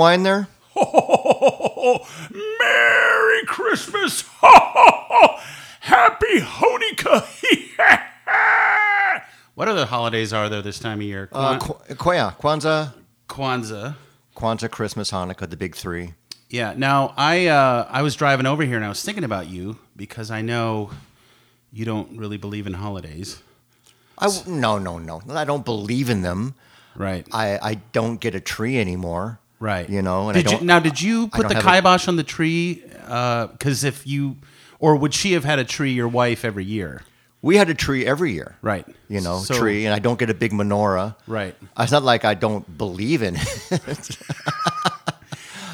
Wine there? Merry Christmas! Happy Hanukkah! what other holidays are there this time of year? Uh, Kwan- Qu- yeah, Kwanzaa, Kwanzaa. Kwanzaa, Christmas, Hanukkah, the big three. Yeah. Now I uh, I was driving over here and I was thinking about you because I know you don't really believe in holidays, I w- no, no, no. I don't believe in them. right? I, I don't get a tree anymore. Right. You know, and did you, now, did you put the have a- kibosh on the tree? Because if you, or would she have had a tree, your wife, every year? We had a tree every year. Right. You know, So- tree, and I don't get a big menorah. Right. It's not like I don't believe in it.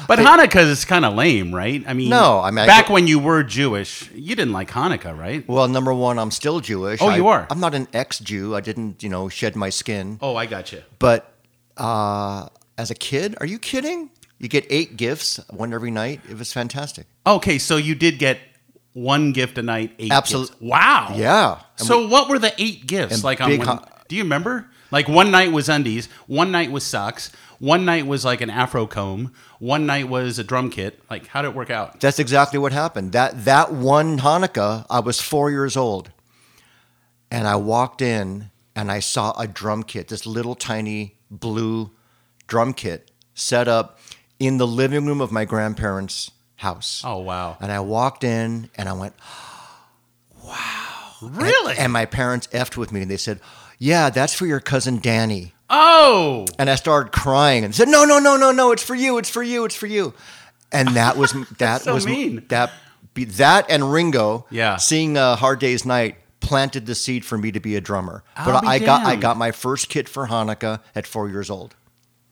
But Hanukkah is kind of lame, right? I mean, No, I mean, back go- when you were Jewish, you didn't like Hanukkah, right? well, number one, I'm still Jewish. Oh, I- you are? I'm not an ex-Jew. I didn't, you know, shed my skin. Oh, I got you. But uh, as a kid, are you kidding? You get eight gifts, one every night. It was fantastic. Okay, so you did get one gift a night, eight Absolute- gifts. Wow. Yeah. And So what were the eight gifts? Like on one, do you remember? Like one night was undies, one night was socks, one night was like an afro comb, one night was a drum kit. Like how did it work out? That's exactly what happened. That that one Hanukkah, I was four years old, and I walked in and I saw a drum kit, this little tiny blue drum kit set up in the living room of my grandparents' house. Oh wow. And I walked in and I went, wow, Really? and my parents effed with me and they said, "Yeah, that's for your cousin Danny." oh. And I started crying and said, "No, no, no, no, no! It's for you! It's for you! It's for you!" And that was that so was mean. that be, that and Ringo, Yeah. seeing a Hard Day's Night planted the seed for me to be a drummer. I'll but I got I got my first kit for Hanukkah at four years old.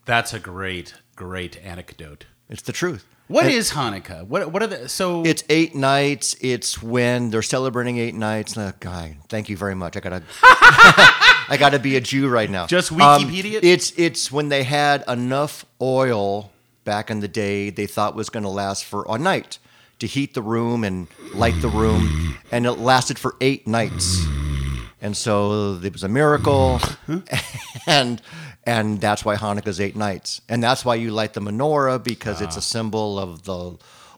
That's a great, great anecdote. It's the truth. What is Hanukkah? What what are the so It's eight nights. It's when they're celebrating eight nights. Uh, guy, thank you very much. I gotta, I gotta be a Jew right now. Just Um, Wikipedia it? it's it's when they had enough oil back in the day. They thought was going to last for a night to heat the room and light the room, and it lasted for eight nights. And so it was a miracle, and and that's why Hanukkah's eight nights, and that's why you light the menorah because Ah. it's a symbol of the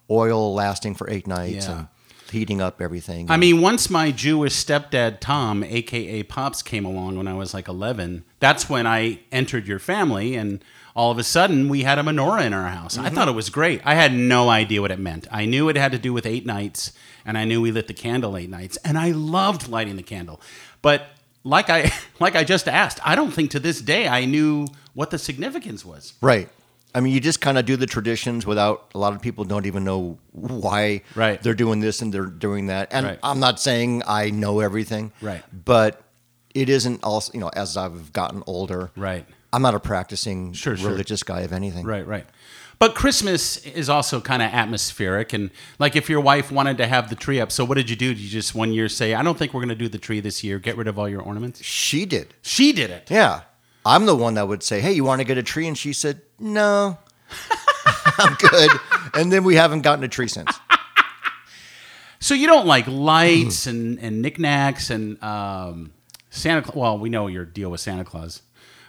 oil lasting for eight nights Yeah. and heating up everything. I mean, once my Jewish stepdad Tom, aka Pops, came along when I was like 11, that's when I entered your family, and all of a sudden we had a menorah in our house. I thought it was great. I had no idea what it meant. I knew it had to do with eight nights, and I knew we lit the candle eight nights, and I loved lighting the candle. But like I like I just asked, I don't think to this day I knew what the significance was. right. I mean, you just kind of do the traditions without a lot of people don't even know why Right. they're doing this and they're doing that. And Right. I'm not saying I know everything, Right. But it isn't also, you know, as I've gotten older, Right. I'm not a practicing Sure, sure. religious guy of anything. Right, right. But Christmas is also kind of atmospheric, and like if your wife wanted to have the tree up, so what did you do? Did you just one year say, "I don't think we're going to do the tree this year. Get rid of all your ornaments"? She did. She did it. Yeah. I'm the one that would say, Hey, you want to get a tree? And she said, No, I'm good. And then we haven't gotten a tree since. So you don't like lights and and knickknacks and um, Santa. Claus. Well, we know your deal with Santa Claus.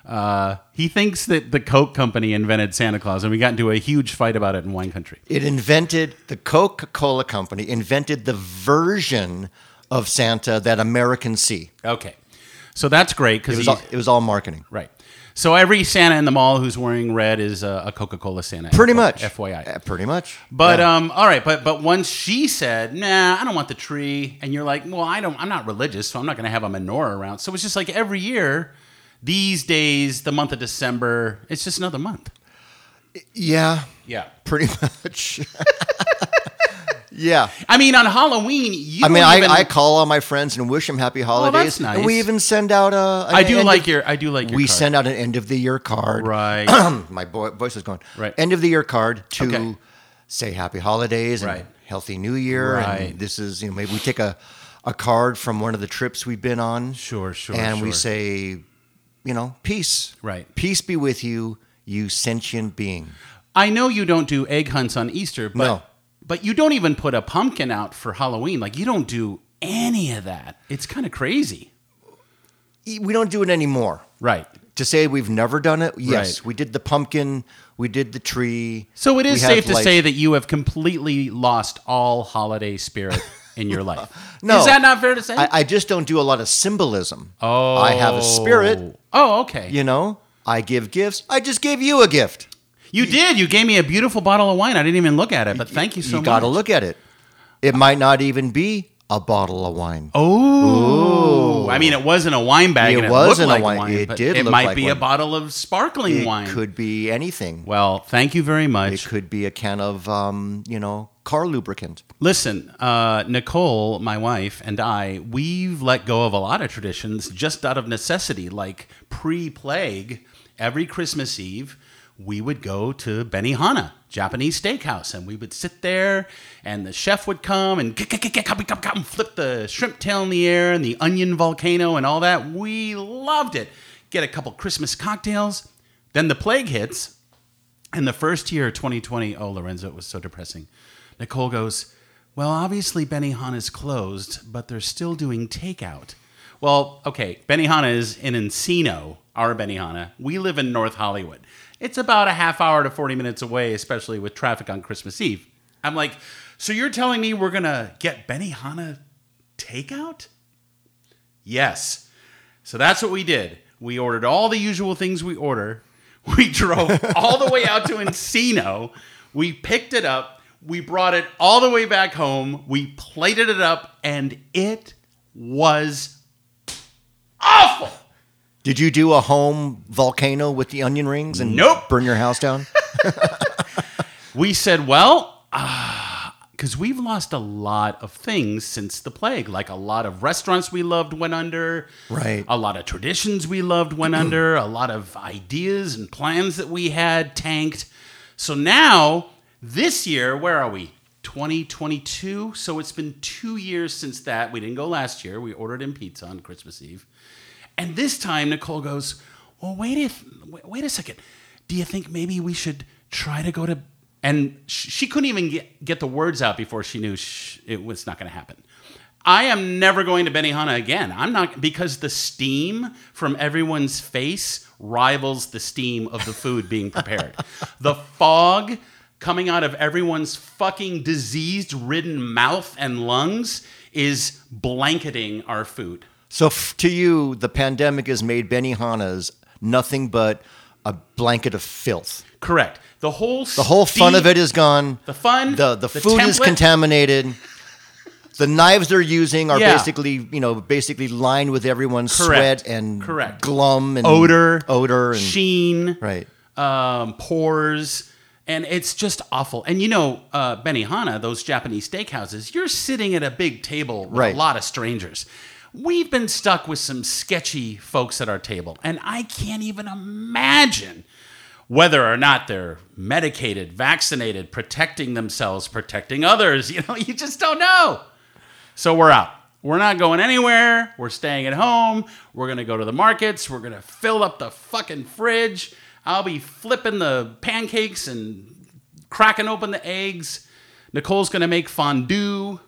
Uh, he thinks that the Coke company invented Santa Claus, and we got into a huge fight about it in wine country. It invented, the Coca Cola company invented the version of Santa that Americans see. Okay, so that's great because all, it was all marketing. right. So every Santa in the mall who's wearing red is a, a Coca Cola Santa. Pretty much. FYI. Uh, pretty much. But Yeah. um, all right, but but once she said, "Nah, I don't want the tree," and you're like, "Well, I don't. I'm not religious, so I'm not going to have a menorah around." So it's just like every year, these days, the month of December, it's just another month. yeah, Yeah. pretty much. yeah. I mean, on Halloween, you. I mean, I, even- I call all my friends and wish them happy oh, holidays. nice. And we even send out a. I do like of- your. I do like your. we card. send out an end of the year card. right. My boy, voice is going. Right. End of the year card to Okay. say happy holidays and Right. healthy new year. Right. And this is, you know, maybe we take a, a card from one of the trips we've been on. Sure, sure, And we say, you know, peace. Right. Peace be with you, you sentient being. I know you don't do egg hunts on Easter, but No. but you don't even put a pumpkin out for Halloween. Like you don't do any of that. It's kind of crazy. We don't do it anymore. Right. To say we've never done it, yes, Right. we did the pumpkin, we did the tree. So it is safe to lights. say that you have completely lost all holiday spirit in your life. No. Is that not fair to say? I, I just don't do a lot of symbolism. oh, I have a spirit. Oh, okay. You know, I give gifts. I just gave you a gift. You did. You gave me a beautiful bottle of wine. I didn't even look at it, but thank you so much. you got to look at it. It might not even be a bottle of wine. Oh, I mean, it wasn't a wine bag. It it wasn't a looked like wine- it did It look might like be a bottle of sparkling wine. it wine. could be anything. Well, thank you very much. It could be a can of, um, you know, car lubricant. Listen, uh, Nicole, my wife, and I, we've let go of a lot of traditions just out of necessity. Like pre plague, every Christmas Eve, we would go to Benihana, Japanese steakhouse, and we would sit there, and the chef would come and flip the shrimp tail in the air and the onion volcano and all that. We loved it. Get a couple Christmas cocktails. Then the plague hits, and the first year, 2020, oh, Lorenzo, it was so depressing. Nicole goes, Well, obviously Benihana is closed, but they're still doing takeout. Well, okay, Benihana is in Encino, our Benihana. We live in North Hollywood. It's about a half hour to 40 minutes away, especially with traffic on Christmas Eve. I'm like, So you're telling me we're going to get Benihana takeout? Yes. So that's what we did. We ordered all the usual things we order. We drove all the way out to Encino. We picked it up. We brought it all the way back home. We plated it up, and it was awful. Did you do a home volcano with the onion rings and Nope. burn your house down? We said, well, uh, because we've lost a lot of things since the plague. Like a lot of restaurants we loved went under. Right. A lot of traditions we loved went under. A lot of ideas and plans that we had tanked. So now, this year, where are we? 2022. So it's been two years since that. We didn't go last year. We ordered in pizza on Christmas Eve. And this time, Nicole goes, "Well, wait if wait, a second. Do you think maybe we should try to go to?" And she couldn't even get, get the words out before she knew sh- it was not going to happen. I am never going to Benihana again. I'm not because the steam from everyone's face rivals the steam of the food being prepared. the fog coming out of everyone's fucking diseased ridden mouth and lungs is blanketing our food. So f- to you, the pandemic has made Benihana's nothing but a blanket of filth. Correct. The whole The whole fun of it is gone. The fun, the the, food is template. contaminated. The knives they're using are Yeah. basically, you know, basically lined with everyone's Correct. sweat and Correct. glum and odor, odor and sheen, right. um, pores, and it's just awful. And you know, uh, Benihana, those Japanese steakhouses, you're sitting at a big table with Right. a lot of strangers. We've been stuck with some sketchy folks at our table, and I can't even imagine whether or not they're medicated, vaccinated, protecting themselves, protecting others. You know, you just don't know. So we're out. We're not going anywhere. We're staying at home. We're going to go to the markets. We're going to fill up the fucking fridge. I'll be flipping the pancakes and cracking open the eggs. Nicole's going to make fondue.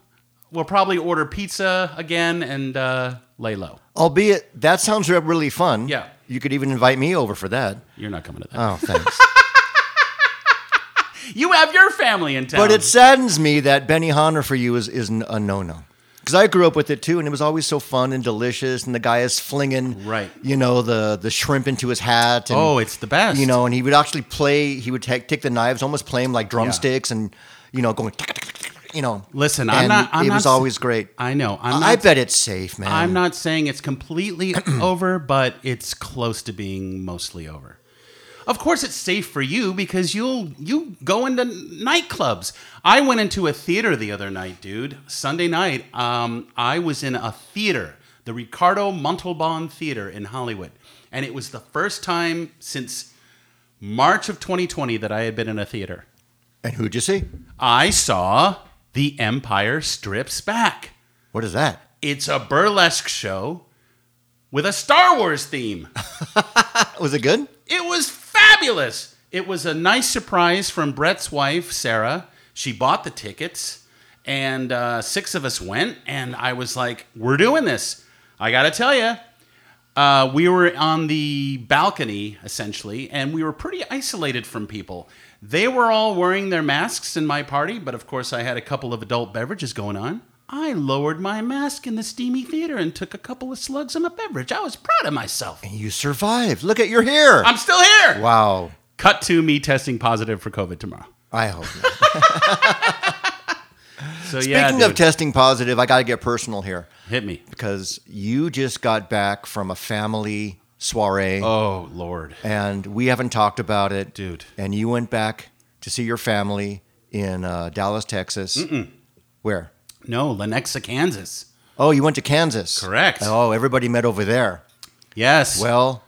We'll probably order pizza again and uh, lay low. Albeit that sounds re- really fun. Yeah. You could even invite me over for that. You're not coming to that. Oh, thanks. you have your family in town. but it saddens me that Benny Benihana for you is, is a no-no. Because I grew up with it too, and it was always so fun and delicious. And the guy is flinging, Right. You know, the the shrimp into his hat. And, oh, it's the best. you know, and he would actually play. He would take take the knives, almost play them like drumsticks, and you know, going, you know. Listen, I'm not- I'm it not was s- always great. I know. I'm I not- bet it's safe, man. I'm not saying it's completely over, but it's close to being mostly over. Of course, it's safe for you because you'll you go into nightclubs. I went into a theater the other night, dude. Sunday night, um, I was in a theater, the Ricardo Montalban Theater in Hollywood, and it was the first time since March of 2020 that I had been in a theater. And who'd you see? I saw The Empire Strips Back. What is that? It's a burlesque show with a Star Wars theme. Was it good? It was fabulous. It was a nice surprise from Brett's wife, Sarah. She bought the tickets, and uh, six of us went, and I was like, We're doing this. I got to tell you, Uh, we were on the balcony essentially, and we were pretty isolated from people. They were all wearing their masks in my party, but of course, I had a couple of adult beverages going on. I lowered my mask in the steamy theater and took a couple of slugs of my beverage. I was proud of myself. And You survived. Look at you're here. I'm still here. wow. Cut to me testing positive for COVID tomorrow. I hope not. So yeah, Speaking of testing positive, I got to get personal here hit me. because you just got back from a family soiree Oh Lord, and we haven't talked about it. dude. And you went back to see your family in uh, Dallas, Texas. Where? No, Lenexa, Kansas. Oh, you went to Kansas. Correct. Oh, everybody met over there. Yes. Well,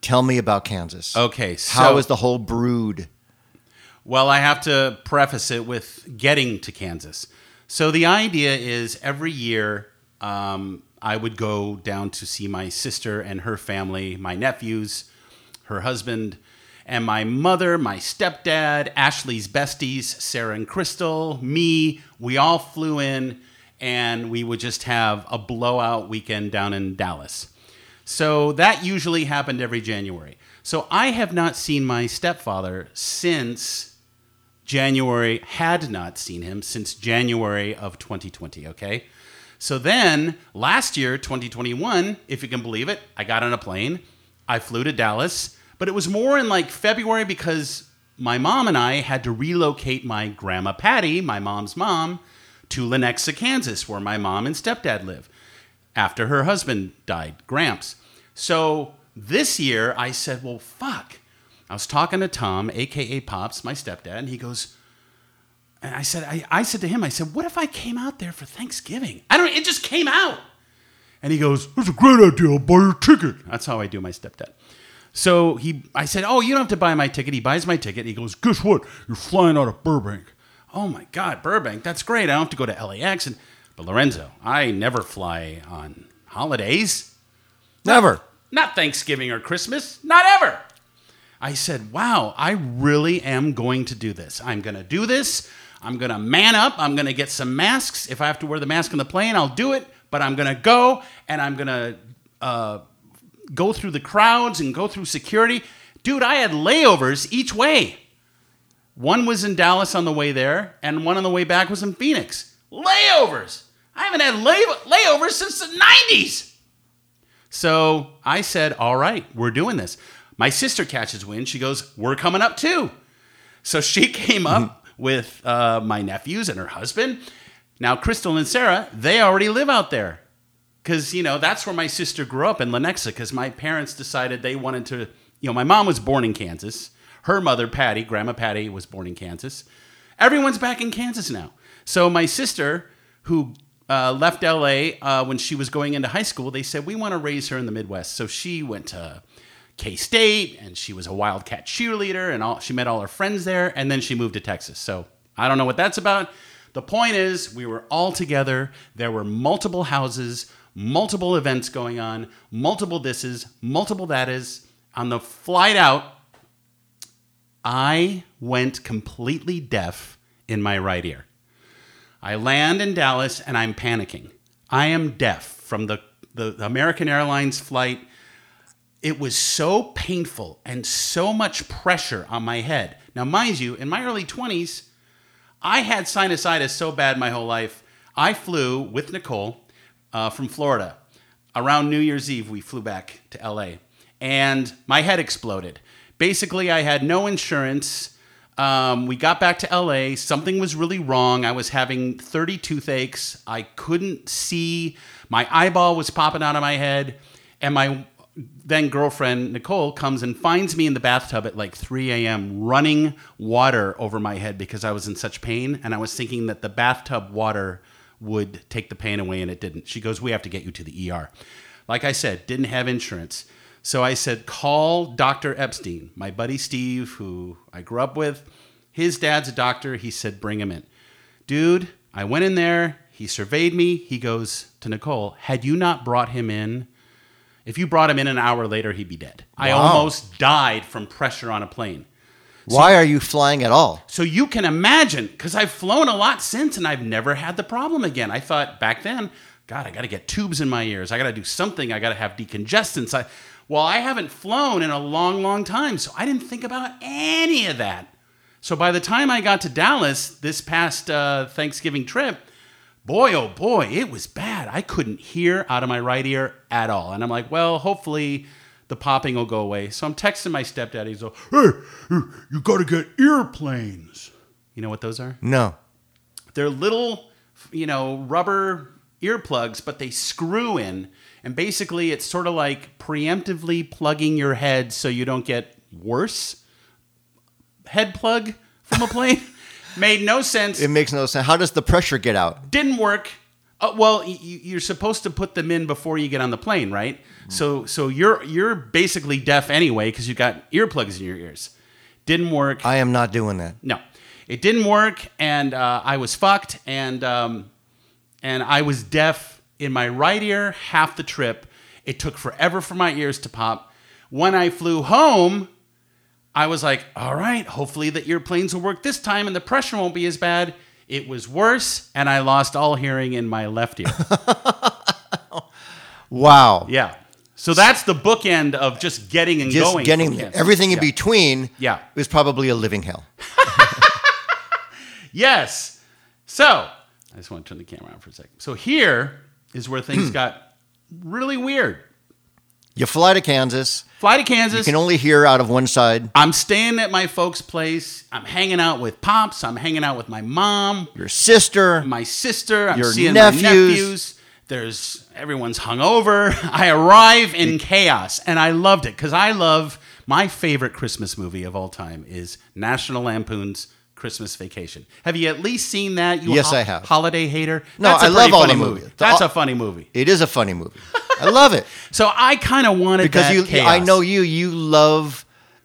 tell me about Kansas. okay. So, How is the whole brood? Well, I have to preface it with getting to Kansas. So the idea is every year um, I would go down to see my sister and her family, my nephews, her husband, and my mother, my stepdad, Ashley's besties, Sarah and Crystal, me. We all flew in and we would just have a blowout weekend down in Dallas. So that usually happened every January. So I have not seen my stepfather since January, had not seen him since January of 2020, okay? So then last year, 2021, if you can believe it, I got on a plane. I flew to Dallas, but it was more in like February because my mom and I had to relocate my grandma Patty, my mom's mom, to Lenexa, Kansas, where my mom and stepdad live after her husband died, Gramps. So this year I said, well, fuck. I was talking to Tom, aka Pops, my stepdad, and he goes, and I said, I, I said to him, I said, what if I came out there for Thanksgiving? I don't, it just came out. And he goes, that's a great idea. I'll buy your ticket. That's how I do my stepdad. So he, I said, oh, you don't have to buy my ticket. He buys my ticket. He goes, guess what? You're flying out of Burbank. Oh my God, Burbank. That's great. I don't have to go to LAX. And, but Lorenzo, I never fly on holidays. Never. Not Thanksgiving or Christmas. Not ever. I said, wow, I really am going to do this. I'm going to do this. I'm going to man up. I'm going to get some masks. If I have to wear the mask on the plane, I'll do it. But I'm going to go and I'm going to uh, go through the crowds and go through security. Dude, I had layovers each way. One was in Dallas on the way there, and one on the way back was in Phoenix. Layovers. I haven't had lay- layovers since the 90s. So I said, All right, we're doing this. My sister catches wind. She goes, We're coming up too. So she came up with uh, my nephews and her husband. Now, Crystal and Sarah, they already live out there. Because, you know, that's where my sister grew up in Lenexa, because my parents decided they wanted to, you know, my mom was born in Kansas. Her mother, Patty, Grandma Patty, was born in Kansas. Everyone's back in Kansas now. So my sister, who uh, left LA uh, when she was going into high school, they said, we want to raise her in the Midwest. So she went to K State and she was a Wildcat cheerleader and all, she met all her friends there. And then she moved to Texas. So I don't know what that's about. The point is, we were all together. There were multiple houses, multiple events going on, multiple this is, multiple that is. On the flight out, I went completely deaf in my right ear. I land in Dallas and I'm panicking. I am deaf from the, the American Airlines flight. It was so painful and so much pressure on my head. Now, mind you, in my early 20s, I had sinusitis so bad my whole life. I flew with Nicole uh, from Florida. Around New Year's Eve, we flew back to LA, and my head exploded. Basically, I had no insurance. Um, we got back to LA. Something was really wrong. I was having 30 toothaches. I couldn't see. My eyeball was popping out of my head. And my then girlfriend, Nicole, comes and finds me in the bathtub at like 3 a.m., running water over my head because I was in such pain. And I was thinking that the bathtub water would take the pain away, and it didn't. She goes, We have to get you to the ER. Like I said, didn't have insurance. So I said, call Dr. Epstein, my buddy Steve, who I grew up with. His dad's a doctor. He said, bring him in. Dude, I went in there. He surveyed me. He goes to Nicole, had you not brought him in, if you brought him in an hour later, he'd be dead. I almost died from pressure on a plane. Why are you flying at all? So you can imagine, because I've flown a lot since and I've never had the problem again. I thought back then, God, I got to get tubes in my ears. I got to do something. I got to have decongestants. I, well, I haven't flown in a long, long time, so I didn't think about any of that. So by the time I got to Dallas this past uh, Thanksgiving trip, boy, oh boy, it was bad. I couldn't hear out of my right ear at all. And I'm like, well, hopefully the popping will go away. So I'm texting my stepdad. He's like, hey, you got to get earplanes. You know what those are? No. They're little, you know, rubber earplugs, but they screw in. And basically, it's sort of like preemptively plugging your head so you don't get worse head plug from a plane. Made no sense. It makes no sense. How does the pressure get out? Didn't work. Uh, well, y- y- you're supposed to put them in before you get on the plane, right? So, so you're you're basically deaf anyway because you've got earplugs in your ears. Didn't work. I am not doing that. No, it didn't work, and uh, I was fucked, and um, and I was deaf in my right ear half the trip. It took forever for my ears to pop. When I flew home, I was like, all right, hopefully the earplanes will work this time, and the pressure won't be as bad. It was worse, and I lost all hearing in my left ear. Wow. yeah. So that's the bookend of just getting and Just going. getting everything in Yeah. between Yeah. Was probably a living hell. Yes. So I just want to turn the camera on for a second. So here is where things got really weird. You fly to Kansas, Fly to Kansas. you can only hear out of one side. I'm staying at my folks' place. I'm hanging out with pops. I'm hanging out with my mom, Your sister, my sister. I'm Your seeing nephews. my nephews. There's everyone's hungover. I arrive in chaos, and I loved it because I love my favorite Christmas movie of all time is National Lampoon's Christmas Vacation. Have you at least seen that? You Yes, I have. Holiday hater. No, That's I love all the movie. movies. The- That's a funny movie. it is a funny movie. I love it So I kind of wanted because that you. chaos. I know you. You love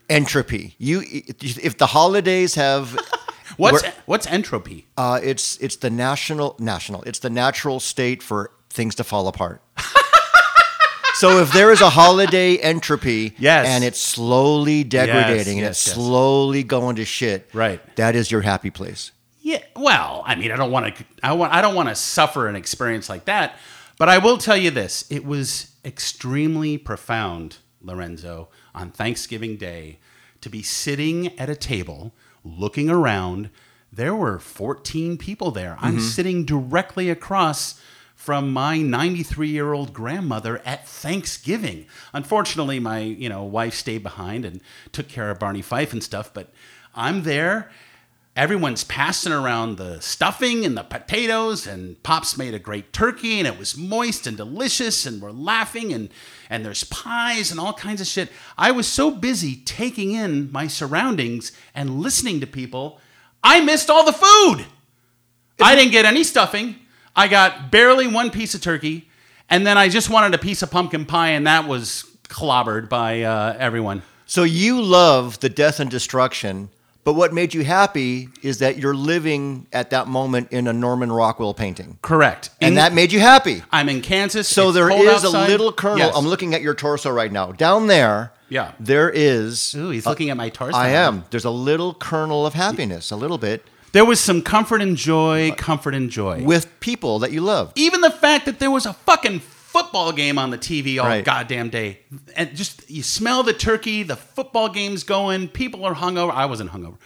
entropy. You, if the holidays have, What's We're- what's entropy? uh, it's it's the national national. It's the natural state for things to fall apart. so if there is a holiday entropy, Yes. and it's slowly degrading and yes, it's yes. slowly going to shit, Right. That is your happy place. Yeah, well, I mean, I don't want to. I want. I don't want to suffer an experience like that. But I will tell you this: it was extremely profound, Lorenzo, on Thanksgiving Day, to be sitting at a table, looking around. There were 14 people there. I'm mm-hmm. sitting directly across from my 93 year old grandmother at Thanksgiving. Unfortunately, my you know wife stayed behind and took care of Barney Fife and stuff. But I'm there. Everyone's passing around the stuffing and the potatoes, and Pops made a great turkey, and it was moist and delicious, and we're laughing, and and there's pies and all kinds of shit. I was so busy taking in my surroundings and listening to people, I missed all the food. I didn't get any stuffing. I got barely one piece of turkey, and then I just wanted a piece of pumpkin pie, and that was clobbered by uh, everyone. So you love the death and destruction, but what made you happy is that you're living at that moment in a Norman Rockwell painting, Correct. and In- that made you happy. I'm in Kansas. So there is a little kernel. Yes. I'm looking at your torso right now. Down there, Yeah. there is. Ooh, he's looking at my torso. I am. There's a little kernel of happiness, a little bit, There was some comfort and joy, comfort and joy. with people that you love. Even the fact that there was a fucking football game on the TV all Right. goddamn day. And just you smell the turkey, the football game's going, people are hungover. I wasn't hungover.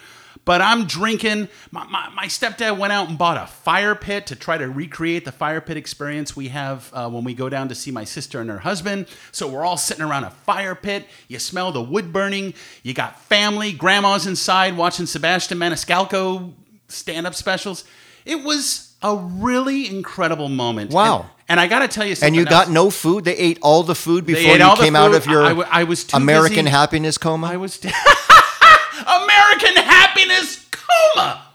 But I'm drinking. My, my, my stepdad went out and bought a fire pit to try to recreate the fire pit experience we have uh, when we go down to see my sister and her husband. So we're all sitting around a fire pit. You smell the wood burning. You got family, grandma's inside watching Sebastian Maniscalco stand up specials. It was a really incredible moment. Wow. And, and I got to tell you something. And you got no food. They ate all the food before you came out of your I- w- I was too American busy- happiness coma. I was American happiness coma.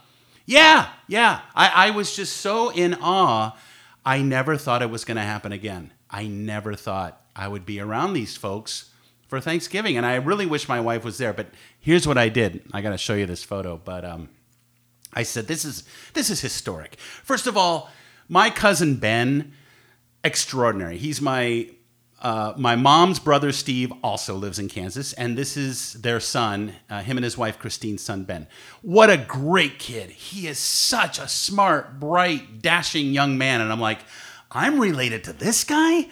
Yeah, yeah. I, I was just so in awe. I never thought it was going to happen again. I never thought I would be around these folks for Thanksgiving, and I really wish my wife was there. But here's what I did. I got to show you this photo, but um, I said this is this is historic. First of all, my cousin Ben, extraordinary. He's my uh, my mom's brother Steve also lives in Kansas, and this is their son, uh, him and his wife Christine's son Ben. What a great kid! He is such a smart, bright, dashing young man, and I'm like, I'm related to this guy.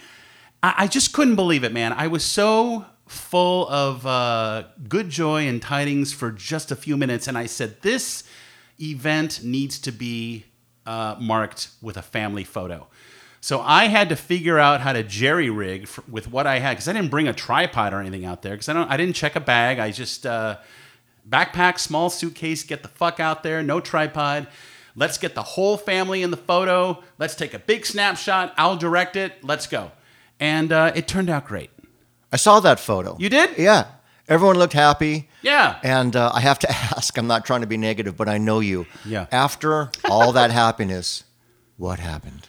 I, I just couldn't believe it, man. I was so full of uh, good joy and tidings for just a few minutes, and I said, "This event needs to be uh, marked with a family photo." So I had to figure out how to jerry rig f with what I had because I didn't bring a tripod or anything out there because I don't. I didn't check a bag. I just uh, backpack, small suitcase, get the fuck out there, no tripod. Let's get the whole family in the photo. Let's take a big snapshot. I'll direct it. Let's go. And uh, it turned out great. I saw that photo. You did? Yeah. Everyone looked happy. Yeah. And uh, I have to ask, I'm not trying to be negative, but I know you. Yeah. After all that happiness, what happened?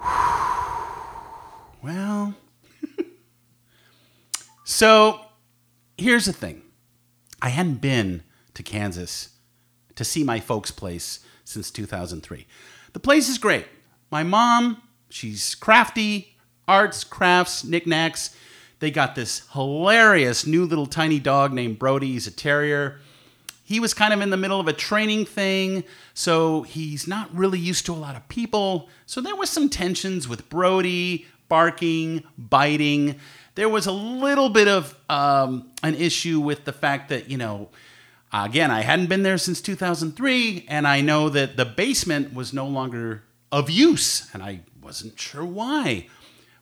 Well, so here's the thing I hadn't been to Kansas to see my folks' place since 2003. The place is great. My mom, she's crafty, arts, crafts, knickknacks. They got this hilarious new little tiny dog named Brody. He's a terrier. He was kind of in the middle of a training thing, so he's not really used to a lot of people. So there was some tensions with Brody, barking, biting. There was a little bit of um, an issue with the fact that, you know, again, I hadn't been there since 2003, and I know that the basement was no longer of use, and I wasn't sure why.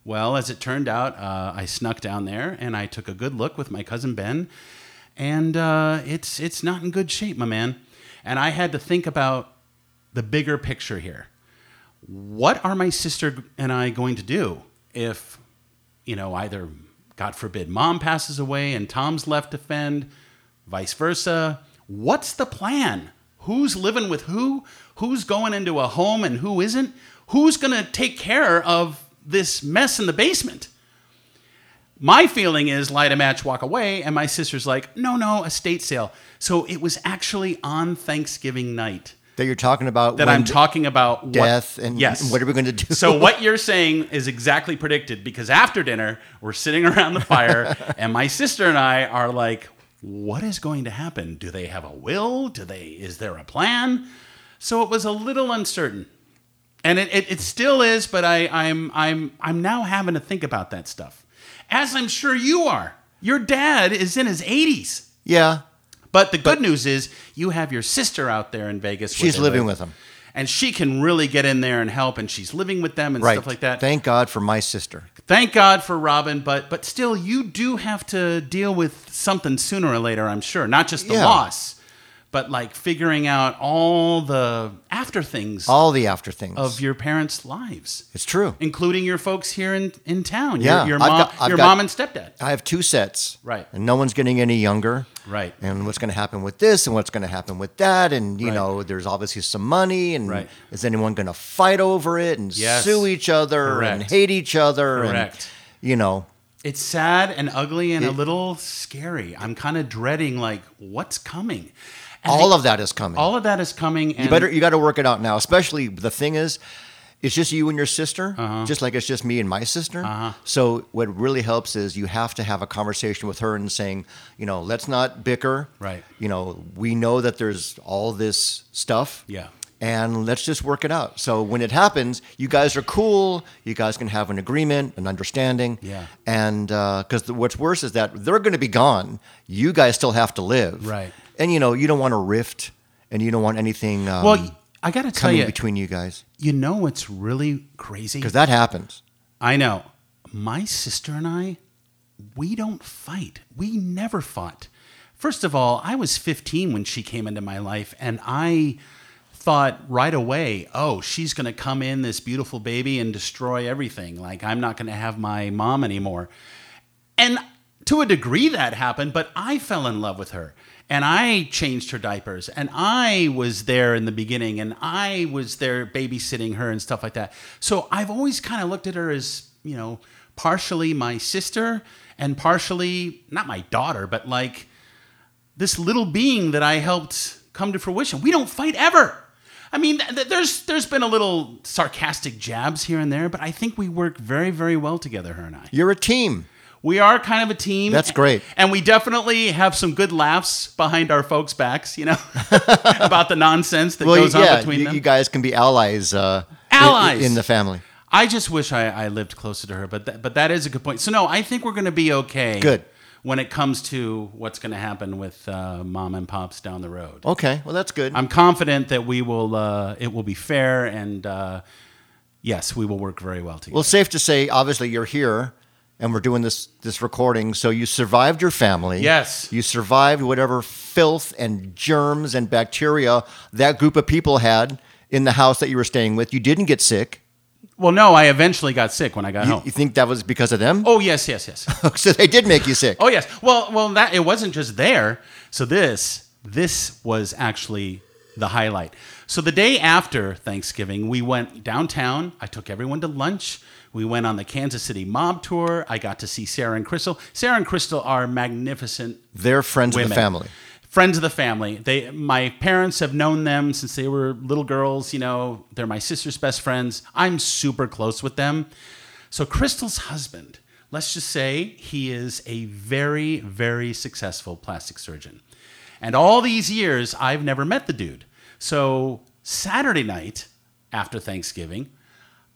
Well, as it turned out, uh, I snuck down there and I took a good look with my cousin Ben, and uh, it's it's not in good shape, my man. And I had to think about the bigger picture here. What are my sister and I going to do if, you know, either God forbid, mom passes away and Tom's left to fend, vice versa? What's the plan? Who's living with who? Who's going into a home and who isn't? Who's going to take care of this mess in the basement? My feeling is light a match, walk away, and my sister's like, no, no, estate sale. So it was actually on Thanksgiving night That you're talking about that I'm talking about what- death and yes. what are we going to do? So what you're saying is exactly predicted because after dinner we're sitting around the fire and my sister and I are like, what is going to happen? Do they have a will? Do they? Is there a plan? So it was a little uncertain, and it, it, it still is. But I, I'm I'm I'm now having to think about that stuff, as I'm sure you are. Your dad is in his 80s. yeah, But the good news is you have your sister out there in Vegas. where she's they living live, with him. and she can really get in there and help. And she's living with them and Right. stuff like that. Thank God for my sister. Thank God for Robin, but but still, you do have to deal with something sooner or later. I'm sure, not just the Yeah. loss, but like figuring out all the after things All the after things. of your parents' lives, it's true. including your folks here in in town. Yeah, your, your mom, got- your got- mom and stepdad. I have two sets. Right. And no one's getting any younger. Right. And what's going to happen with this and what's going to happen with that. And, you Right. know, there's obviously some money. And Right. is anyone going to fight over it and Yes. sue each other and hate each other? Correct. And, you know, It's sad and ugly and a little scary. I'm kind of dreading like what's coming. And all the- of that is coming. all of that is coming. And you better, you got to work it out now. Especially the thing is, it's just you and your sister, Uh-huh. just like it's just me and my sister. So what really helps is you have to have a conversation with her and saying, you know, let's not bicker. Right. You know, we know that there's all this stuff. Yeah. And let's just work it out. So when it happens, you guys are cool. You guys can have an agreement, an understanding. Yeah. And because what's worse is that they're going to be gone. You guys still have to live. Right. And you know, you don't want a rift, and you don't want anything. Um, well, I got to tell you, between you guys you know what's really crazy? because that happens. I know. My sister and I, we don't fight. We never fought. First of all, I was 15 when she came into my life, and I thought right away, oh, she's going to come in, this beautiful baby, and destroy everything. Like, I'm not going to have my mom anymore. And to a degree that happened, but I fell in love with her. And I changed her diapers. And I was there in the beginning. And I was there babysitting her and stuff like that. So I've always kind of looked at her as, you know, partially my sister and partially, not my daughter, but like this little being that I helped come to fruition. We don't fight ever. I mean, th- th- there's there's been a little sarcastic jabs here and there, but I think we work very very well together, her and I. You're a team. We are kind of a team. That's great. And we definitely have some good laughs behind our folks' backs, you know, about the nonsense that Well, goes yeah, on between you, them. you guys can be allies. Uh, in- Allies. in, the family. I just wish I, I lived closer to her, but that, but that is a good point. So no, I think we're going to be okay. Good. When it comes to what's going to happen with uh, mom and pops down the road, Okay, well that's good. I'm confident that we will. Uh, it will be fair, and uh, yes, we will work very well together. well, safe to say, obviously you're here, and we're doing this this recording. So you survived your family. Yes. You survived whatever filth and germs and bacteria that group of people had in the house that you were staying with. You didn't get sick. Well, no, I eventually got sick when I got You, home. you think that was because of them? Oh yes, yes, yes. so they did make you sick. Oh yes. Well, well, that it wasn't just there. So this this was actually the highlight. So the day after Thanksgiving, we went downtown. I took everyone to lunch. We went on the Kansas City mob tour. I got to see Sarah and Crystal. Sarah and Crystal are magnificent They're friends of women. the family. Friends of the family. They, my parents have known them since they were little girls. You know, they're my sister's best friends. I'm super close with them. So Crystal's husband, let's just say he is a very, very successful plastic surgeon. And all these years, I've never met the dude. So Saturday night after Thanksgiving,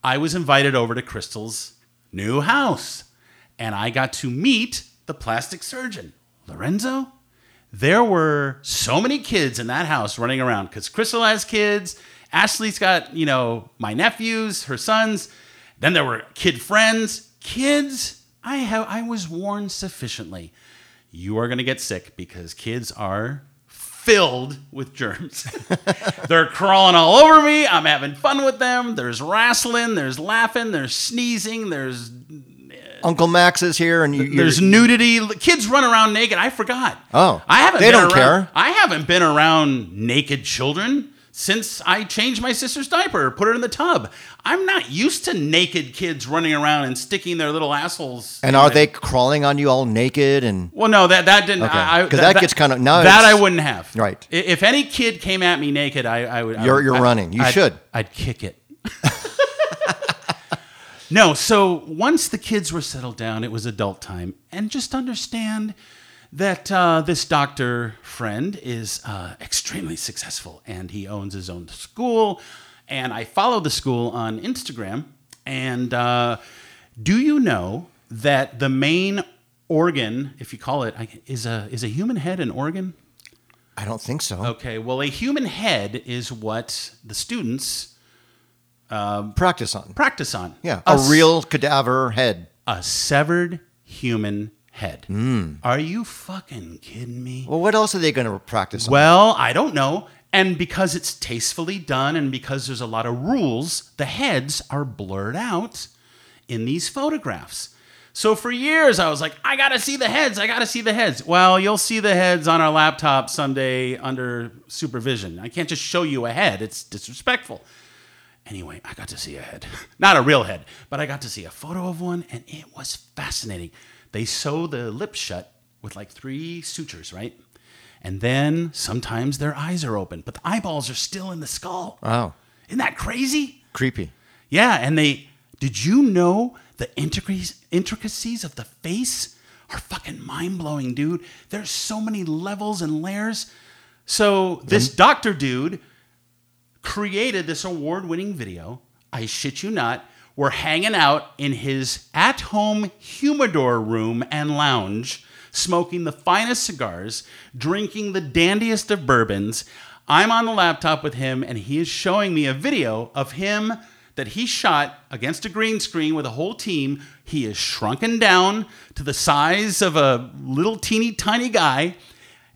I was invited over to Crystal's new house. And I got to meet the plastic surgeon, Lorenzo. There were so many kids in that house running around because Crystal has kids. Ashley's got, you know, my nephews, her sons. Then there were kid friends. Kids, I have I was warned sufficiently. You are gonna get sick because kids are filled with germs. They're crawling all over me. I'm having fun with them. There's wrestling, there's laughing, there's sneezing, there's Uncle Max is here, and you, there's nudity. Kids run around naked. I forgot. Oh, I haven't. they been don't around, care. I haven't been around naked children since I changed my sister's diaper, put her in the tub. I'm not used to naked kids running around and sticking their little assholes. and are my- they crawling on you all naked and Well, no, that that didn't. Okay. I, I- 'Cause that gets kinda- now that I wouldn't have. Right. If any kid came at me naked, I, I would. You're- would- you're I- running. You I'd- should. I'd kick it. no, so once the kids were settled down, it was adult time, and just understand that uh, this doctor friend is uh, extremely successful, and he owns his own school. And I follow the school on Instagram. And uh, do you know that the main organ, if you call it, is a is a human head an organ? I don't think so. Okay, well, a human head is what the students Practice on. practice on. Yeah, a, a real cadaver head. a severed human head. Hmm. Are you fucking kidding me? Well, what else are they going to practice on? Well, I don't know. And because it's tastefully done and because there's a lot of rules, the heads are blurred out in these photographs. So for years, I was like, I gotta see the heads. I gotta see the heads. Well, you'll see the heads on our laptop someday under supervision. I can't just show you a head, it's disrespectful. Anyway, I got to see a head. Not a real head, but I got to see a photo of one, and it was fascinating. They sew the lips shut with like three sutures, right? And then sometimes their eyes are open, but the eyeballs are still in the skull. Wow. Isn't that crazy? Creepy. Yeah, and they did you know the intricacies intricacies of the face are fucking mind blowing, dude. There's so many levels and layers. So this doctor dude created this award winning video. I shit you not. We're hanging out in his at home humidor room and lounge, smoking the finest cigars, drinking the dandiest of bourbons. I'm on the laptop with him, and he is showing me a video of him that he shot against a green screen with a whole team. He is shrunken down to the size of a little teeny tiny guy,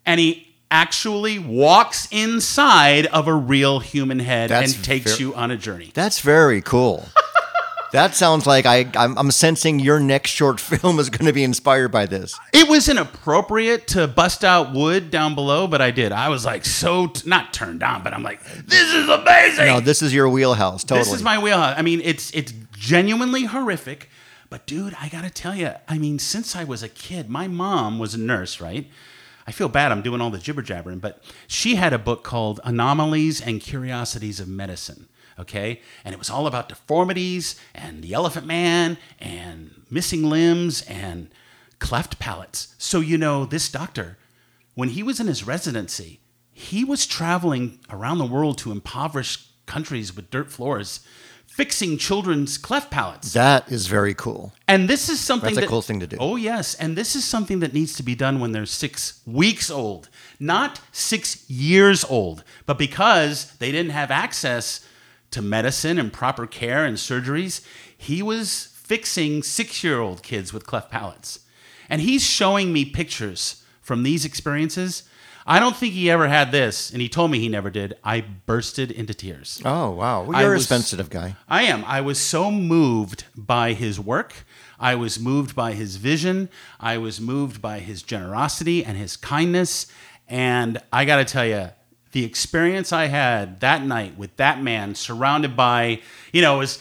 and he actually walks inside of a real human head That's and takes ver- you on a journey. That's very cool. that sounds like I, I'm, I'm sensing your next short film is going to be inspired by this. It was inappropriate to bust out wood down below, but I did. I was like so t- not turned on, but I'm like, this is amazing. No, this is your wheelhouse. Totally. This is my wheelhouse. I mean, it's it's genuinely horrific, but dude, I gotta tell you, I mean, since I was a kid, my mom was a nurse, right? I feel bad. I'm doing all the jibber jabbering, but she had a book called Anomalies and Curiosities of Medicine. Okay, and it was all about deformities and the Elephant Man and missing limbs and cleft palates. So you know, this doctor, when he was in his residency, he was traveling around the world to impoverished countries with dirt floors, fixing children's cleft palates. That is very cool. And this is something That's a cool thing to do. Oh yes, and this is something that needs to be done when they're six weeks old, not six years old. But because they didn't have access to medicine and proper care and surgeries, he was fixing six-year-old kids with cleft palates, and he's showing me pictures from these experiences. I don't think he ever had this, and he told me he never did. I bursted into tears. Oh wow, well, you're was- a sensitive guy. I am. I was so moved by his work. I was moved by his vision. I was moved by his generosity and his kindness. And I got to tell you, the experience I had that night with that man, surrounded by, you know, it was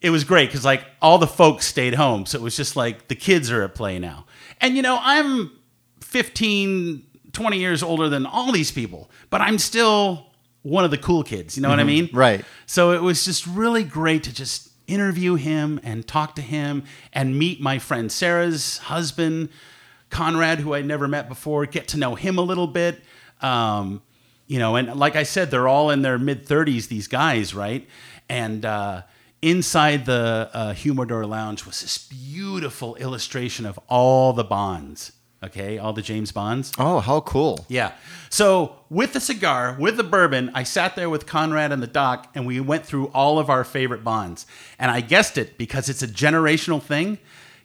it was great because like all the folks stayed home, so it was just like the kids are at play now. And you know, I'm 15, 20 years older than all these people, but I'm still one of the cool kids. You know what I mean? Right. So it was just really great to just interview him and talk to him and meet my friend Sarah's husband, Conrad, who I'd never met before, get to know him a little bit. Um, you know, and like I said, they're all in their mid 30s, these guys, right? And uh, inside the uh, Humidor Lounge was this beautiful illustration of all the Bonds, okay? All the James Bonds. Oh, how cool. Yeah. So with the cigar, with the bourbon, I sat there with Conrad and the doc, and we went through all of our favorite bonds. And I guessed it because it's a generational thing.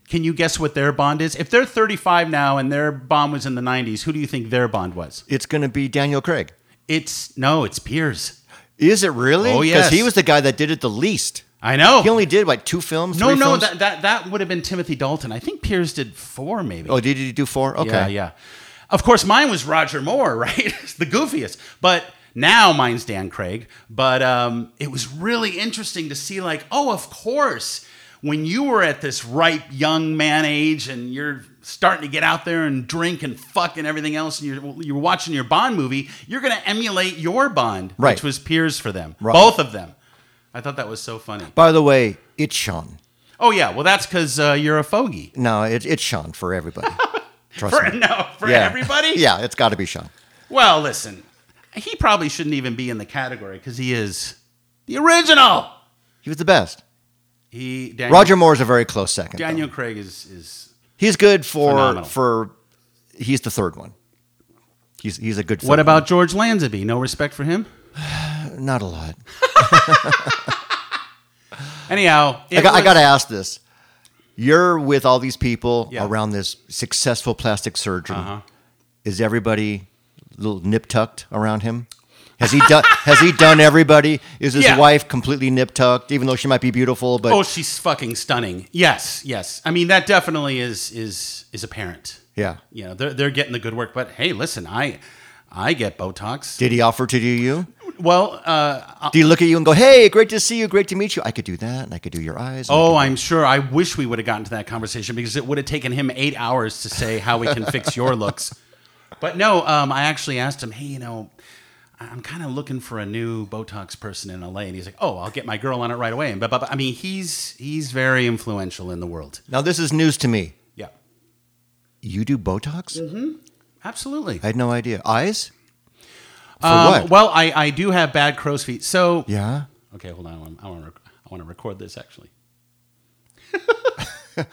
Can you guess what their bond is? If they're 35 now and their bond was in the 90s, who do you think their bond was? It's going to be Daniel Craig. It's no, it's Pierce. Is it really? Oh, yes. Because he was the guy that did it the least. I know. He only did like two films. no, no, films? that, that that would have been Timothy Dalton. I think Pierce did four, maybe. Oh, did he do four? Okay. Yeah, yeah. Of course, mine was Roger Moore, right? the goofiest. But now mine's Dan Craig. But um, it was really interesting to see, like, oh, of course, when you were at this ripe young man age and you're starting to get out there and drink and fuck and everything else, and you're you're watching your Bond movie, you're going to emulate your Bond, Right. which was Pierce for them, Right. both of them. I thought that was so funny. By the way, it's Sean. Oh yeah, well that's because uh, you're a fogey. No, it, it's Sean for everybody. Trust For, me. no, for Yeah. everybody. Yeah, it's got to be Sean. Well, listen, he probably shouldn't even be in the category because he is the original. He was the best. He Daniel, Roger Moore's a very close second. though. Daniel Craig is is He's good for Phenomenal. for. He's the third one. He's he's a good. what about George Lazenby? No respect for him. Not a lot. Anyhow, I got, I got to ask this. You're with all these people Yeah. around this successful plastic surgeon. Uh-huh. Is everybody a little nip tucked around him? Has he done? has he done everybody? Is his Yeah. wife completely nip tucked, even though she might be beautiful? But Oh, she's fucking stunning. Yes, yes. I mean, that definitely is is is apparent. yeah, You know, they're they're getting the good work. But hey, listen, I I get Botox. did he offer to do you? Well, uh, Do you look at you and go, "Hey, great to see you, great to meet you"? I could do that, and I could do your eyes. Oh, I'm sure. I wish we would have gotten to that conversation because it would have taken him eight hours to say how we can fix your looks. But no, um, I actually asked him, hey, you know, I'm kind of looking for a new Botox person in LA, and he's like, oh, I'll get my girl on it right away. And but, but I mean, he's he's very influential in the world. now this is news to me. Yeah, You do Botox? Mm-hmm. Absolutely. I had no idea. Eyes? For Um, what? Well, I, I do have bad crow's feet, so Yeah. okay, hold on. I want I want to rec- I want to record this actually.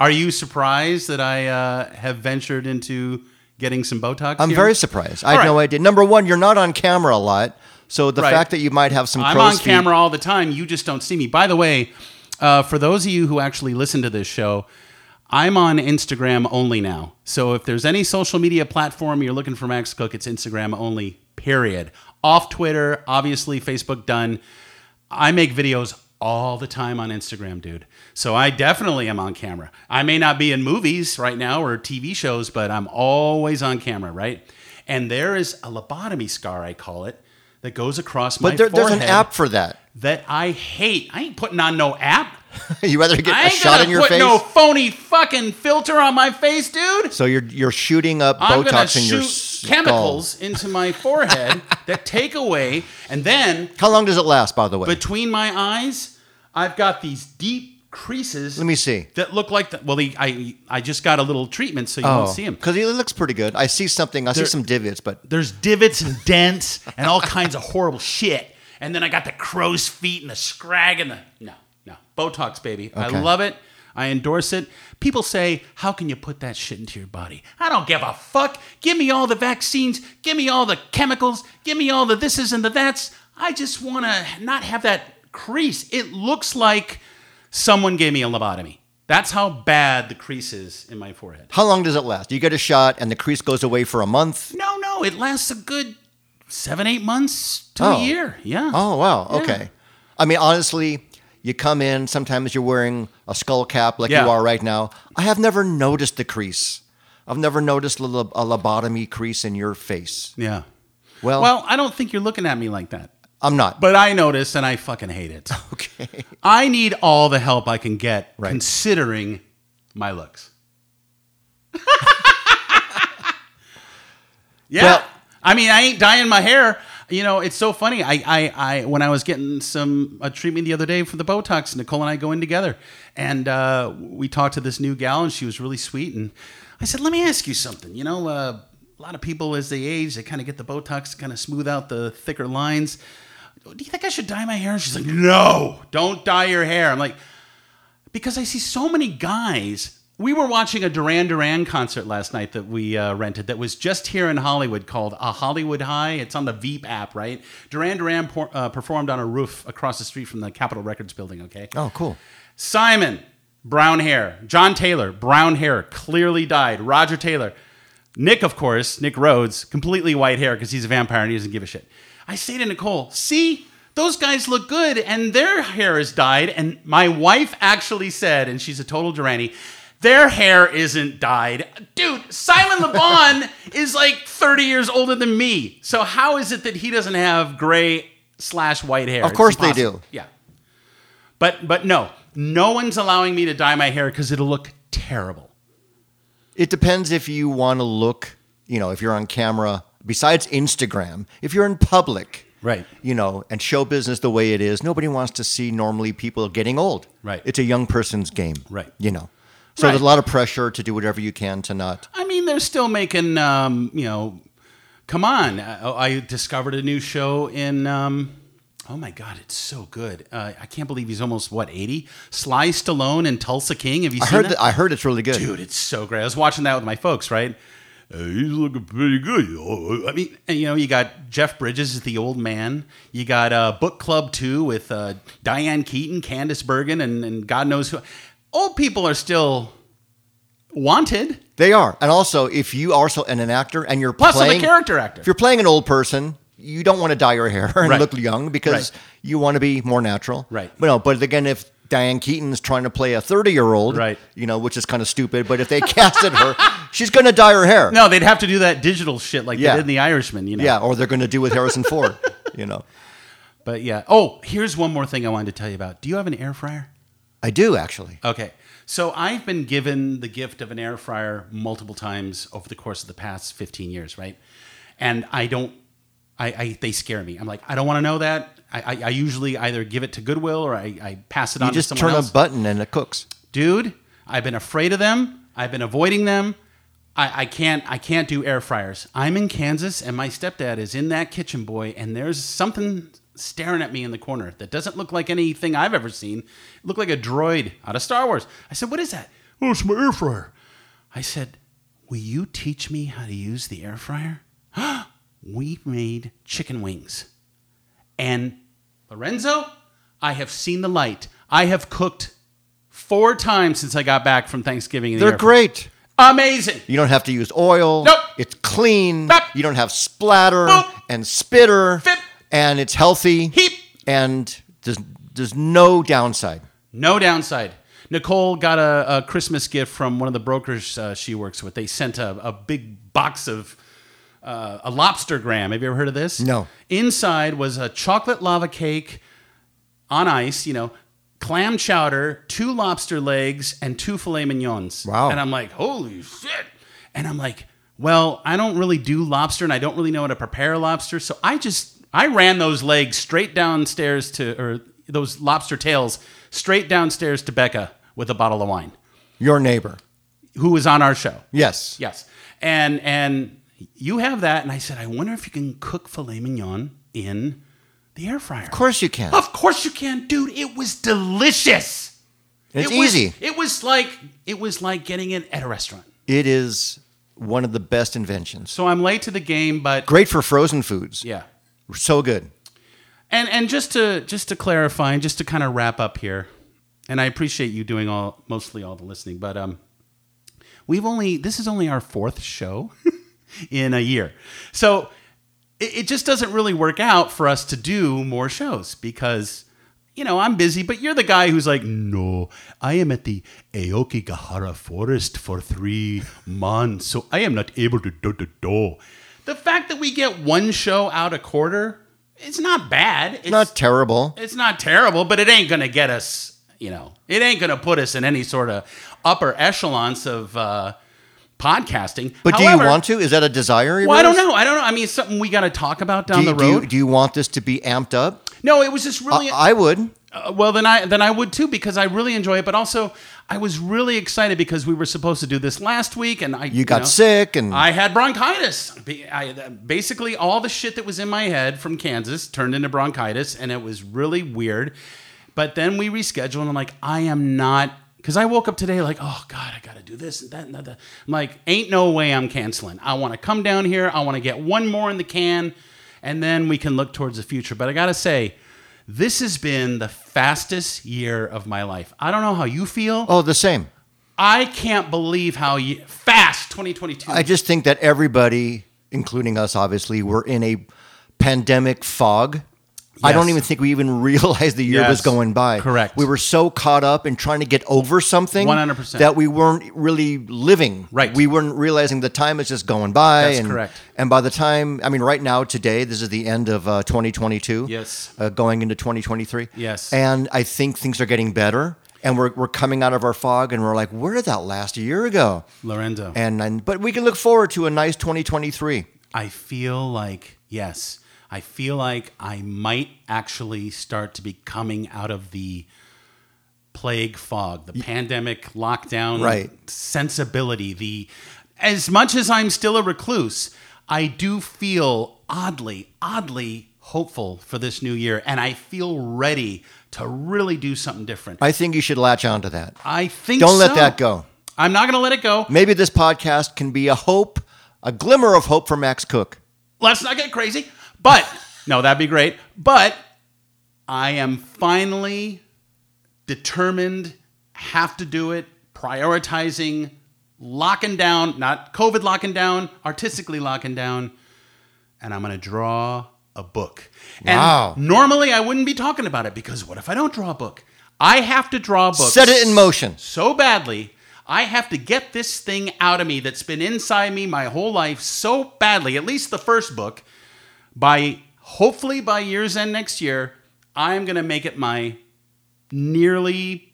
Are you surprised that I uh, have ventured into getting some Botox? I'm here? very surprised. I had All no idea. Number one, you're not on camera a lot, so the Right. fact that you might have some I'm on feet- camera all the time. You just don't see me. By the way, uh, for those of you who actually listen to this show, I'm on Instagram only now. So if there's any social media platform you're looking for Max Cook, it's Instagram only, period. Off Twitter, obviously, Facebook done. I make videos all the time on Instagram, dude. So I definitely am on camera. I may not be in movies right now or TV shows, but I'm always on camera, right? And there is a lobotomy scar, I call it, that goes across my forehead. But there's an app for that. that I hate. I ain't putting on no app. you rather get I a shot in your put face. no phony fucking filter on my face, dude. so you're you're shooting up I'm Botox in your shoot skull. chemicals into my forehead that take away, and then How long does it last, by the way? between my eyes, I've got these deep creases. Let me see. that look like the, well, the, I I just got a little treatment so you won't oh. see them. because Oh. he looks pretty good. I see something. I see some divots, but There's divots and dents and all kinds of horrible shit. and then I got the crow's feet and the scrag and the no Botox, baby. I love it. I endorse it. People say, "How can you put that shit into your body?" I don't give a fuck. Give me all the vaccines. Give me all the chemicals. Give me all the thises and the that's. I just want to not have that crease. It looks like someone gave me a lobotomy. That's how bad the crease is in my forehead. How long does it last? You get a shot and the crease goes away for a month? No, no, it lasts a good seven, eight months to Oh. a year. Yeah. Oh, wow. Yeah. Okay. I mean, honestly, you come in, sometimes you're wearing a skull cap like Yeah. you are right now. I have never noticed the crease. I've never noticed a, a lobotomy crease in your face. Yeah. Well, Well, I don't think you're looking at me like that. I'm not. But I notice and I fucking hate it. okay. I need all the help I can get Right. considering my looks. yeah. Well- I mean, I ain't dyeing my hair. You know, it's so funny. I, I, I when I was getting some a treatment the other day for the Botox, Nicole and I go in together, and uh, we talked to this new gal, and she was really sweet. And I said, "Let me ask you something. You know, uh, a lot of people as they age, they kind of get the Botox to kind of smooth out the thicker lines. Do you think I should dye my hair?" And she's like, "No, don't dye your hair." I'm like, because I see so many guys. We were watching a Duran Duran concert last night that we uh, rented that was just here in Hollywood called A Hollywood High. It's on the Veep app, right? Duran Duran por- uh, performed on a roof across the street from the Capitol Records building, okay? Oh, cool. Simon, brown hair. John Taylor, brown hair, clearly dyed. Roger Taylor. Nick, of course, Nick Rhodes, completely white hair because he's a vampire and he doesn't give a shit. I say to Nicole, see, those guys look good and their hair is dyed. And my wife actually said, and she's a total Duranie, their hair isn't dyed. Dude, Simon Le Bon is like 30 years older than me. So how is it that he doesn't have gray slash white hair? Of course they do. Yeah. But but no, no one's allowing me to dye my hair because it'll look terrible. It depends if you want to look, you know, if you're on camera, besides Instagram, if you're in public, Right. you know, and show business the way it is, nobody wants to see normally people getting old. Right. It's a young person's game. Right. You know. So Right. there's a lot of pressure to do whatever you can to not. I mean, they're still making, um, you know, come on. I, I discovered a new show in, um, oh my God, it's so good. Uh, I can't believe he's almost, what, 80? Sly Stallone and Tulsa King. Have you I seen heard that? that. I heard it's really good. Dude, it's so great. I was watching that with my folks, right? Uh, he's looking pretty good. you know. I mean, and, you know, you got Jeff Bridges as the old man. You got uh, Book Club 2 with uh, Diane Keaton, Candice Bergen, and, and God knows who. Old people are still wanted. They are, and also if you are and an actor and you're Plus, playing I'm a character actor. If you're playing an old person, you don't want to dye your hair and Right. look young because Right. you want to be more natural. Right. But no, but again, if Diane Keaton's trying to play a 30 year old, Right. you know, which is kind of stupid, but if they casted her, she's going to dye her hair. No, they'd have to do that digital shit like Yeah. they did in The Irishman, you know. Yeah, or they're going to do with Harrison Ford, you know. But yeah. Oh, here's one more thing I wanted to tell you about. Do you have an air fryer? I do actually. Okay. So I've been given the gift of an air fryer multiple times over the course of the past 15 years, right? And I don't, I, I they scare me. I'm like, I don't want to know that. I, I, I usually either give it to Goodwill or I, I pass it on You just to someone turn else. a button and it cooks. Dude, I've been afraid of them. I've been avoiding them. I, I can't I can't do air fryers. I'm in Kansas and my stepdad is in that kitchen boy and there's something staring at me in the corner that doesn't look like anything I've ever seen. It looked like a droid out of Star Wars. I said, "What is that?" "Oh, it's my air fryer." I said, "Will you teach me how to use the air fryer?" we made chicken wings. And Lorenzo, I have seen the light. I have cooked four times since I got back from Thanksgiving. in the They're great. Amazing. You don't have to use oil. Nope. It's clean. Nope. You don't have splatter Boop. and spitter. Fip. And it's healthy. Heap. And there's there's no downside. No downside. Nicole got a, a Christmas gift from one of the brokers uh, she works with. They sent a, a big box of uh, a lobster gram. Have you ever heard of this? No. Inside was a chocolate lava cake on ice, you know, clam chowder, two lobster legs, and two filet mignons. Wow. And I'm like, holy shit. And I'm like, well, I don't really do lobster and I don't really know how to prepare lobster. So I just, I ran those legs straight downstairs to, or those lobster tails straight downstairs to Becca with a bottle of wine, Your neighbor. who was on our show. Yes. Yes. And and you have that, and I said, I wonder if you can cook filet mignon in The air fryer. Of course you can. Of course you can, dude. It was delicious. It's it was, easy. It was like it was like getting it at a restaurant. It is one of the best inventions. So I'm late to the game, but Great for frozen foods. yeah. So good. And and just to just to clarify and just to kind of wrap up here, and I appreciate you doing all mostly all the listening, but um, we've only this is only our fourth show in a year, so it, it just doesn't really work out for us to do more shows because you know I'm busy, but you're the guy who's like, no, I am at the Aokigahara forest for three months, so I am not able to do do do. The fact that we get one show out a quarter, it's not bad. It's Not terrible. it's not terrible, but it ain't gonna get us. You know, it ain't gonna put us in any sort of upper echelons of uh, podcasting. But do you want to? Is that a desire? Well, I don't know. I don't know. I mean, it's something we got to talk about down Do you, the do you- road. do you want this to be amped up? no, it was just really. I, I would. Uh, well, then I then I would too because I really enjoy it. But also, I was really excited because we were supposed to do this last week, and I You got know, sick and I had bronchitis. I, basically, all the shit that was in my head from Kansas turned into bronchitis, and it was really weird. But then we rescheduled, and I'm like, I am not. Because I woke up today like, oh God, I got to do this and that and that. that. I'm like, ain't no way I'm canceling. I want to come down here. I want to get one more in the can, and then we can look towards the future. But I got to say, this has been the fastest year of my life. I don't know how you feel. oh, the same. I can't believe how ye- fast 2022. I just think that everybody, including us, obviously, were in a pandemic fog. I don't even think we even realized the year was going by. Correct. We were so caught up in trying to get over something 100%. that we weren't really living. Right. We weren't realizing the time is just going by. That's and, correct. And by the time, I mean, right now, today, this is the end of uh, 2022. Yes. Uh, going into 2023. Yes. And I think things are getting better. And we're, we're coming out of our fog and we're like, where did that last year ago? Lorenzo. And, and but we can look forward to a nice 2023. I feel like, yes, I feel like I might actually start to be coming out of the plague fog, the pandemic lockdown Right. sensibility. The as much as I'm still a recluse, I do feel oddly, oddly hopeful for this new year, and I feel ready to really do something different. I think you should latch onto that. I think Don't let that go. I'm not going to let it go. Maybe this podcast can be a hope, a glimmer of hope for Max Cook. let's not get crazy. But no, that'd be great. But I am finally determined, have to do it, prioritizing, locking down, not COVID locking down, artistically locking down, and I'm going to draw a book. And Wow. normally I wouldn't be talking about it because what if I don't draw a book? I have to draw a book. Set it in motion. so badly. I have to get this thing out of me that's been inside me my whole life so badly, at least the first book, by hopefully by year's end next year, I'm going to make it my nearly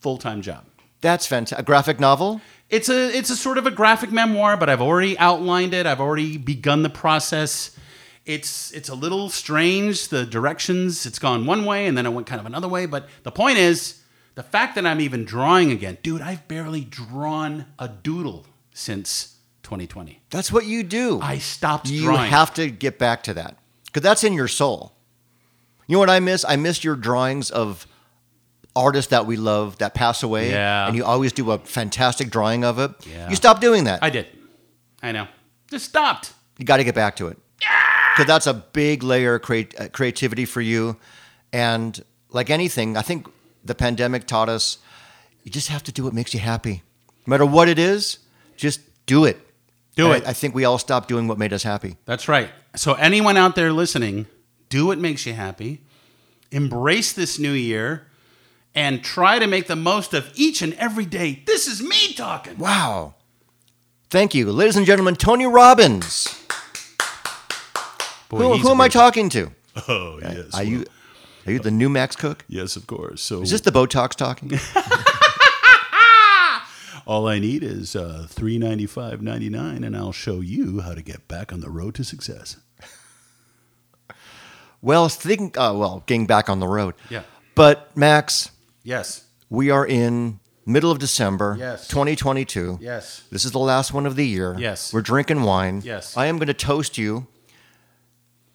full-time job. That's fantastic. A graphic novel? It's a it's a sort of a graphic memoir, but I've already outlined it. I've already begun the process. It's it's a little strange the directions. It's gone one way and then it went kind of another way, but the point is the fact that I'm even drawing again. Dude, I've barely drawn a doodle since 2020. That's what you do. I stopped you drawing. have to get back to that because that's in your soul. You know what I miss? I miss your drawings of artists that we love that pass away. Yeah. And you always do a fantastic drawing of it. Yeah. You stopped doing that. I did. I know. Just stopped. You got to get back to it. Because that's a big layer of creat- uh, creativity for you. And like anything, I think the pandemic taught us you just have to do what makes you happy. No matter what it is, just do it. Do And it. I, I think we all stopped doing what made us happy. That's right. So, anyone out there listening, do what makes you happy, embrace this new year, and try to make the most of each and every day. This is me talking. Wow. Thank you. Ladies and gentlemen, Tony Robbins. Boy, Who, who am I talking to? Oh, uh, yes. Are you are you the new Max Cook? Yes, of course. So, Is this the Botox talking? all I need is uh, three ninety five ninety nine, and I'll show you how to get back on the road to success. well, think uh, well, getting back on the road. Yeah. But Max, Yes. we are in middle of December, Yes. 2022. Yes. This is the last one of the year. Yes. We're drinking wine. Yes. I am going to toast you.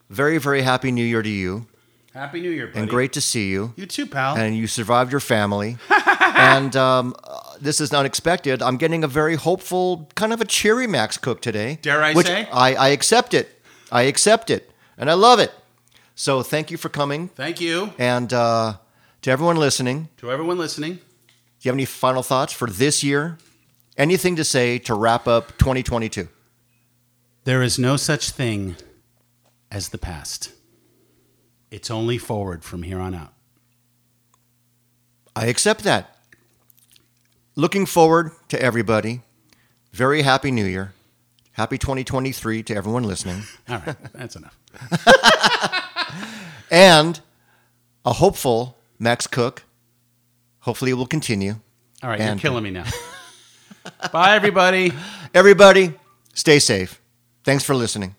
Very, very happy new year to you. Happy New Year, buddy. and great to see you. You too, pal. And you survived your family. and um, this is unexpected. I'm getting a very hopeful, kind of a cheery Max Cook today. Dare I say? I, I accept it. I accept it. And I love it. So thank you for coming. Thank you And uh, to everyone listening, to everyone listening. do you have any final thoughts for this year? Anything to say to wrap up 2022? There is no such thing as the past. It's only forward from here on out. I accept that. Looking forward to everybody. Very happy New Year. Happy 2023 to everyone listening. All right, that's enough. And a hopeful Max Cook. Hopefully, it will continue. All right, And- you're killing me now. Bye, everybody. Everybody, stay safe. Thanks for listening.